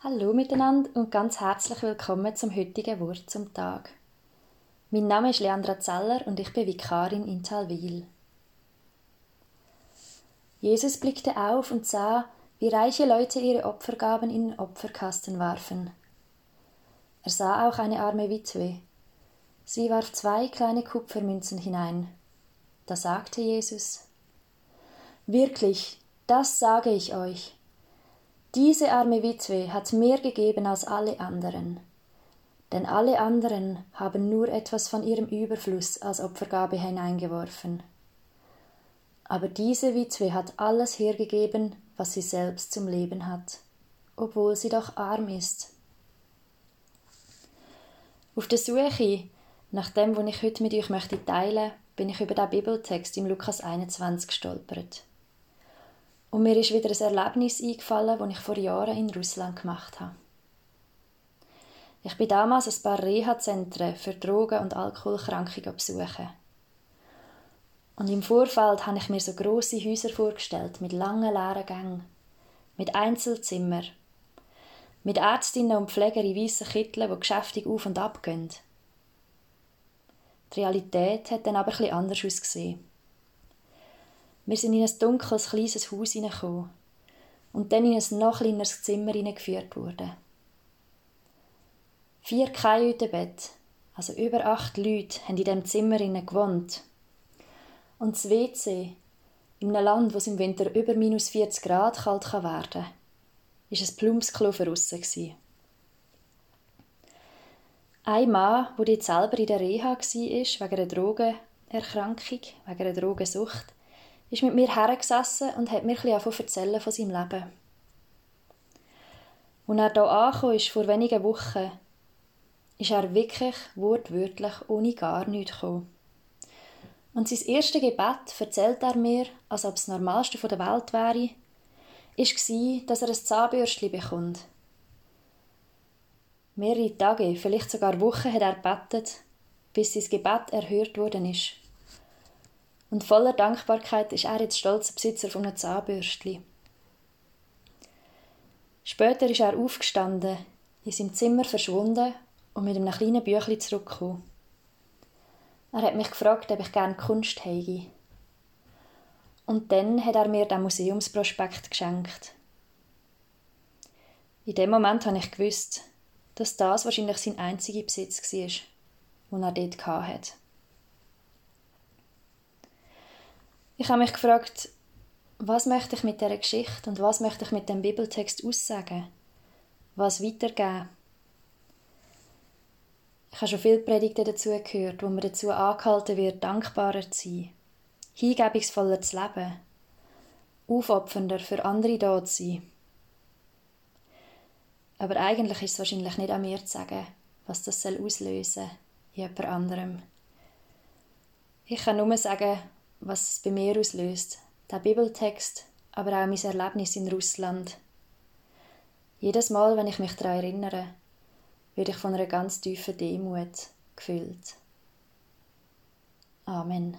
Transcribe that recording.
Hallo miteinander und ganz herzlich willkommen zum heutigen Wort zum Tag. Mein Name ist Leandra Zeller und ich bin Vikarin in Talwil. Jesus blickte auf und sah, wie reiche Leute ihre Opfergaben in den Opferkasten warfen. Er sah auch eine arme Witwe. Sie warf zwei kleine Kupfermünzen hinein. Da sagte Jesus, Wirklich, das sage ich euch. Diese arme Witwe hat mehr gegeben als alle anderen. Denn alle anderen haben nur etwas von ihrem Überfluss als Opfergabe hineingeworfen. Aber diese Witwe hat alles hergegeben, was sie selbst zum Leben hat, obwohl sie doch arm ist. Auf der Suche nach dem, was ich heute mit euch möchte bin ich über den Bibeltext im Lukas 21 gestolpert. Und mir ist wieder ein Erlebnis eingefallen, das ich vor Jahren in Russland gemacht habe. Ich bin damals ein paar Reha-Zentren für Drogen- und Alkoholkranke besuchen. Und im Vorfeld habe ich mir so große Häuser vorgestellt, mit langen leeren Gängen, mit Einzelzimmern, mit Ärztinnen und Pfleger in weißen Kitteln, die geschäftig auf und ab gehen. Die Realität hat dann aber etwas anders ausgesehen. Wir sind in ein dunkles, kleines Haus hineingekommen und dann in ein noch kleineres Zimmer hineingeführt worden. Vier Kajütenbett, also über acht Leute, haben in diesem Zimmer gewohnt. Und das WC, in einem Land, wo es im Winter über minus 40 Grad kalt werden kann, war ein Plumpsklo für aussen. Ein Mann, der jetzt selber in der Reha war, wegen einer Drogenerkrankung, wegen einer Drogensucht, ist mit mir hergesessen und hat mir ein bisschen erzählen von seinem Leben. Als er hier angekommen ist, vor wenigen Wochen, ist er wirklich wortwörtlich ohne gar nichts gekommen. Und sein erstes Gebet, erzählt er mir, als ob es das Normalste der Welt wäre, war, dass er ein Zahnbürstchen bekommt. Mehrere Tage, vielleicht sogar Wochen, hat er gebetet, bis sein Gebet erhört worden ist. Und voller Dankbarkeit ist er jetzt stolzer Besitzer von einem Zahnbürstchen. Später ist er aufgestanden, in seinem Zimmer verschwunden und mit einem kleinen Büchlein zurückgekommen. Er hat mich gefragt, ob ich gerne Kunst habe. Und dann hat er mir den Museumsprospekt geschenkt. In dem Moment habe ich gewusst, dass das wahrscheinlich sein einziger Besitz war, den er dort hatte. Ich habe mich gefragt, was möchte ich mit dieser Geschichte und was möchte ich mit dem Bibeltext aussagen? Was weitergeben? Ich habe schon viele Predigten dazu gehört, wo man dazu angehalten wird, dankbarer zu sein, hingebungsvoller zu leben, aufopfernder für andere da zu sein. Aber eigentlich ist es wahrscheinlich nicht an mir zu sagen, was das auslösen soll in jemand anderem. Ich kann nur sagen, was es bei mir auslöst, der Bibeltext, aber auch mein Erlebnis in Russland. Jedes Mal, wenn ich mich daran erinnere, werde ich von einer ganz tiefen Demut gefüllt. Amen.